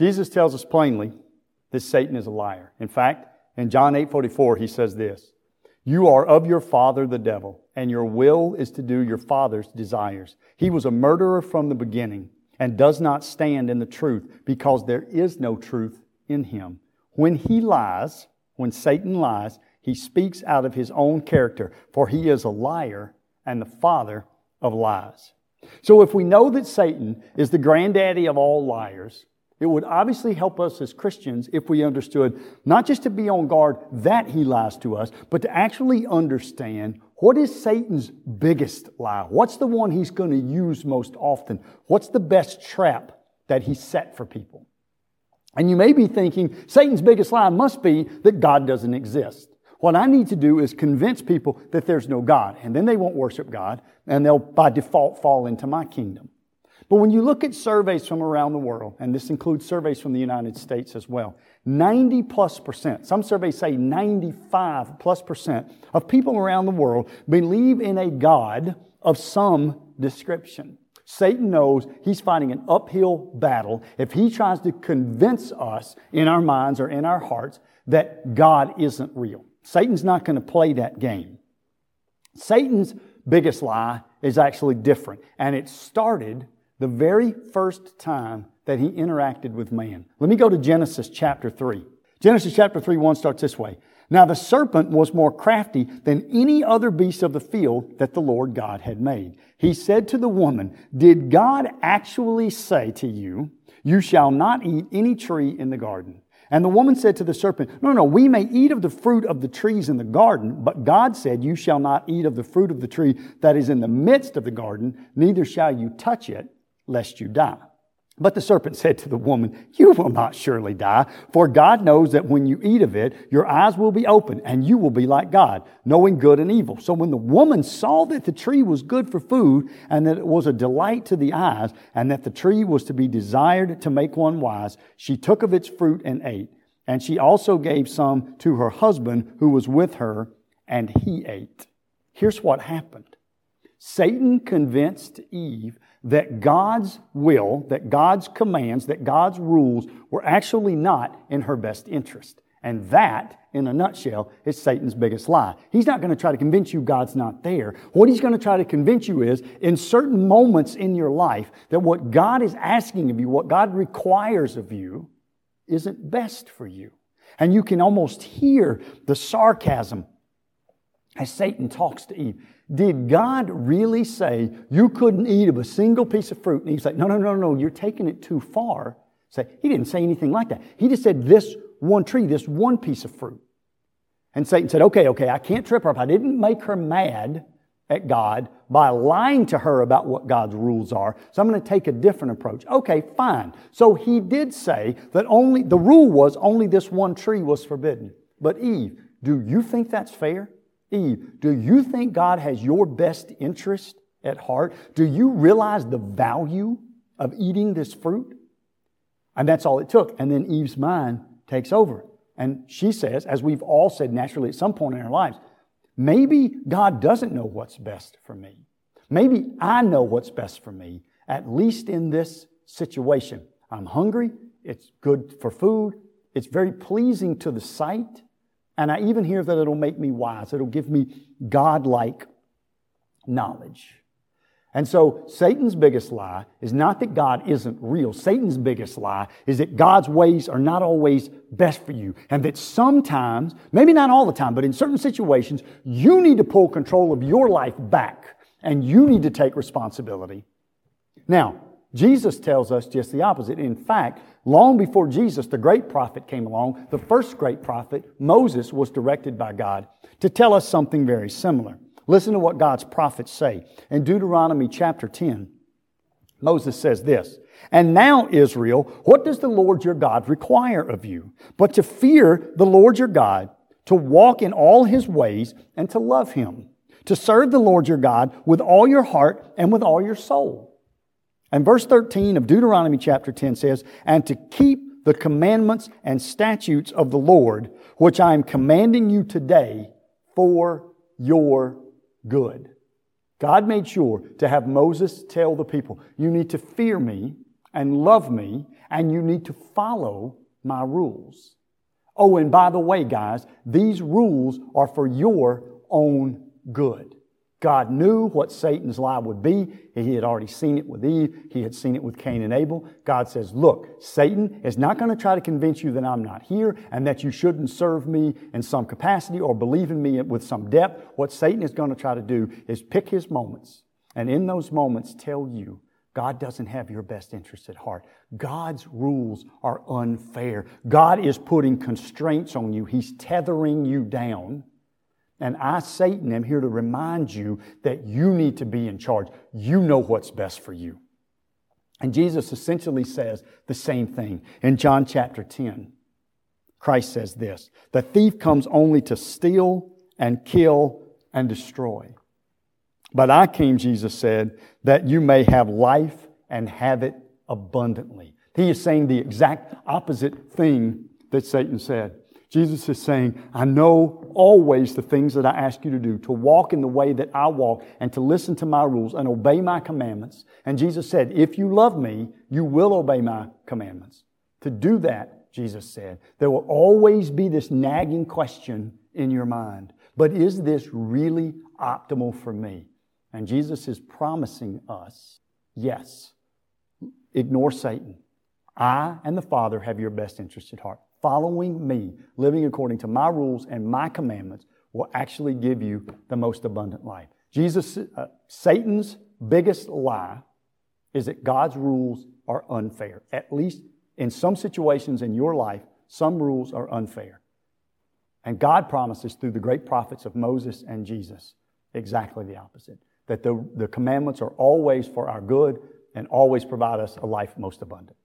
Jesus tells us plainly that Satan is a liar. In fact, in John 8 44, he says this You are of your father, the devil, and your will is to do your father's desires. He was a murderer from the beginning and does not stand in the truth because there is no truth in him. When he lies, when Satan lies, he speaks out of his own character, for he is a liar and the father of lies. So if we know that Satan is the granddaddy of all liars, it would obviously help us as Christians if we understood not just to be on guard that he lies to us, but to actually understand what is Satan's biggest lie? What's the one he's going to use most often? What's the best trap that he set for people? And you may be thinking, Satan's biggest lie must be that God doesn't exist. What I need to do is convince people that there's no God, and then they won't worship God, and they'll by default fall into my kingdom. But when you look at surveys from around the world, and this includes surveys from the United States as well, 90 plus percent, some surveys say 95 plus percent of people around the world believe in a God of some description. Satan knows he's fighting an uphill battle if he tries to convince us in our minds or in our hearts that God isn't real. Satan's not going to play that game. Satan's biggest lie is actually different, and it started the very first time that he interacted with man. Let me go to Genesis chapter 3. Genesis chapter 3 1 starts this way. Now the serpent was more crafty than any other beast of the field that the Lord God had made. He said to the woman, Did God actually say to you, You shall not eat any tree in the garden? And the woman said to the serpent, No, no, we may eat of the fruit of the trees in the garden, but God said, You shall not eat of the fruit of the tree that is in the midst of the garden, neither shall you touch it, lest you die. But the serpent said to the woman, You will not surely die, for God knows that when you eat of it, your eyes will be open, and you will be like God, knowing good and evil. So when the woman saw that the tree was good for food, and that it was a delight to the eyes, and that the tree was to be desired to make one wise, she took of its fruit and ate. And she also gave some to her husband who was with her, and he ate. Here's what happened Satan convinced Eve that God's will, that God's commands, that God's rules were actually not in her best interest. And that, in a nutshell, is Satan's biggest lie. He's not going to try to convince you God's not there. What he's going to try to convince you is, in certain moments in your life, that what God is asking of you, what God requires of you, isn't best for you. And you can almost hear the sarcasm as Satan talks to Eve. Did God really say you couldn't eat of a single piece of fruit? And he's like, no, no, no, no, you're taking it too far. Say, he didn't say anything like that. He just said this one tree, this one piece of fruit. And Satan said, okay, okay, I can't trip her up. I didn't make her mad at God by lying to her about what God's rules are. So I'm going to take a different approach. Okay, fine. So he did say that only, the rule was only this one tree was forbidden. But Eve, do you think that's fair? Eve, do you think God has your best interest at heart? Do you realize the value of eating this fruit? And that's all it took. And then Eve's mind takes over. And she says, as we've all said naturally at some point in our lives, maybe God doesn't know what's best for me. Maybe I know what's best for me, at least in this situation. I'm hungry. It's good for food. It's very pleasing to the sight. And I even hear that it'll make me wise. It'll give me godlike knowledge. And so Satan's biggest lie is not that God isn't real. Satan's biggest lie is that God's ways are not always best for you. And that sometimes, maybe not all the time, but in certain situations, you need to pull control of your life back and you need to take responsibility. Now, Jesus tells us just the opposite. In fact, long before Jesus, the great prophet, came along, the first great prophet, Moses, was directed by God to tell us something very similar. Listen to what God's prophets say. In Deuteronomy chapter 10, Moses says this And now, Israel, what does the Lord your God require of you? But to fear the Lord your God, to walk in all his ways, and to love him, to serve the Lord your God with all your heart and with all your soul and verse 13 of Deuteronomy chapter 10 says, And to keep the commandments and statutes of the Lord, which I am commanding you today for your good. God made sure to have Moses tell the people, You need to fear me and love me, and you need to follow my rules. Oh, and by the way, guys, these rules are for your own good. God knew what Satan's lie would be. He had already seen it with Eve. He had seen it with Cain and Abel. God says, look, Satan is not going to try to convince you that I'm not here and that you shouldn't serve me in some capacity or believe in me with some depth. What Satan is going to try to do is pick his moments and in those moments tell you God doesn't have your best interest at heart. God's rules are unfair. God is putting constraints on you. He's tethering you down and I, Satan, am here to remind you that you need to be in charge. You know what's best for you. And Jesus essentially says the same thing in John chapter 10. Christ says this The thief comes only to steal and kill and destroy. But I came, Jesus said, that you may have life and have it abundantly. He is saying the exact opposite thing that Satan said. Jesus is saying, I know always the things that I ask you to do, to walk in the way that I walk and to listen to my rules and obey my commandments. And Jesus said, if you love me, you will obey my commandments. To do that, Jesus said, there will always be this nagging question in your mind. But is this really optimal for me? And Jesus is promising us, yes, ignore Satan. I and the Father have your best interest at heart following me, living according to my rules and my commandments, will actually give you the most abundant life. Jesus, uh, Satan's biggest lie is that God's rules are unfair. At least in some situations in your life, some rules are unfair. And God promises through the great prophets of Moses and Jesus exactly the opposite. That the, the commandments are always for our good and always provide us a life most abundant.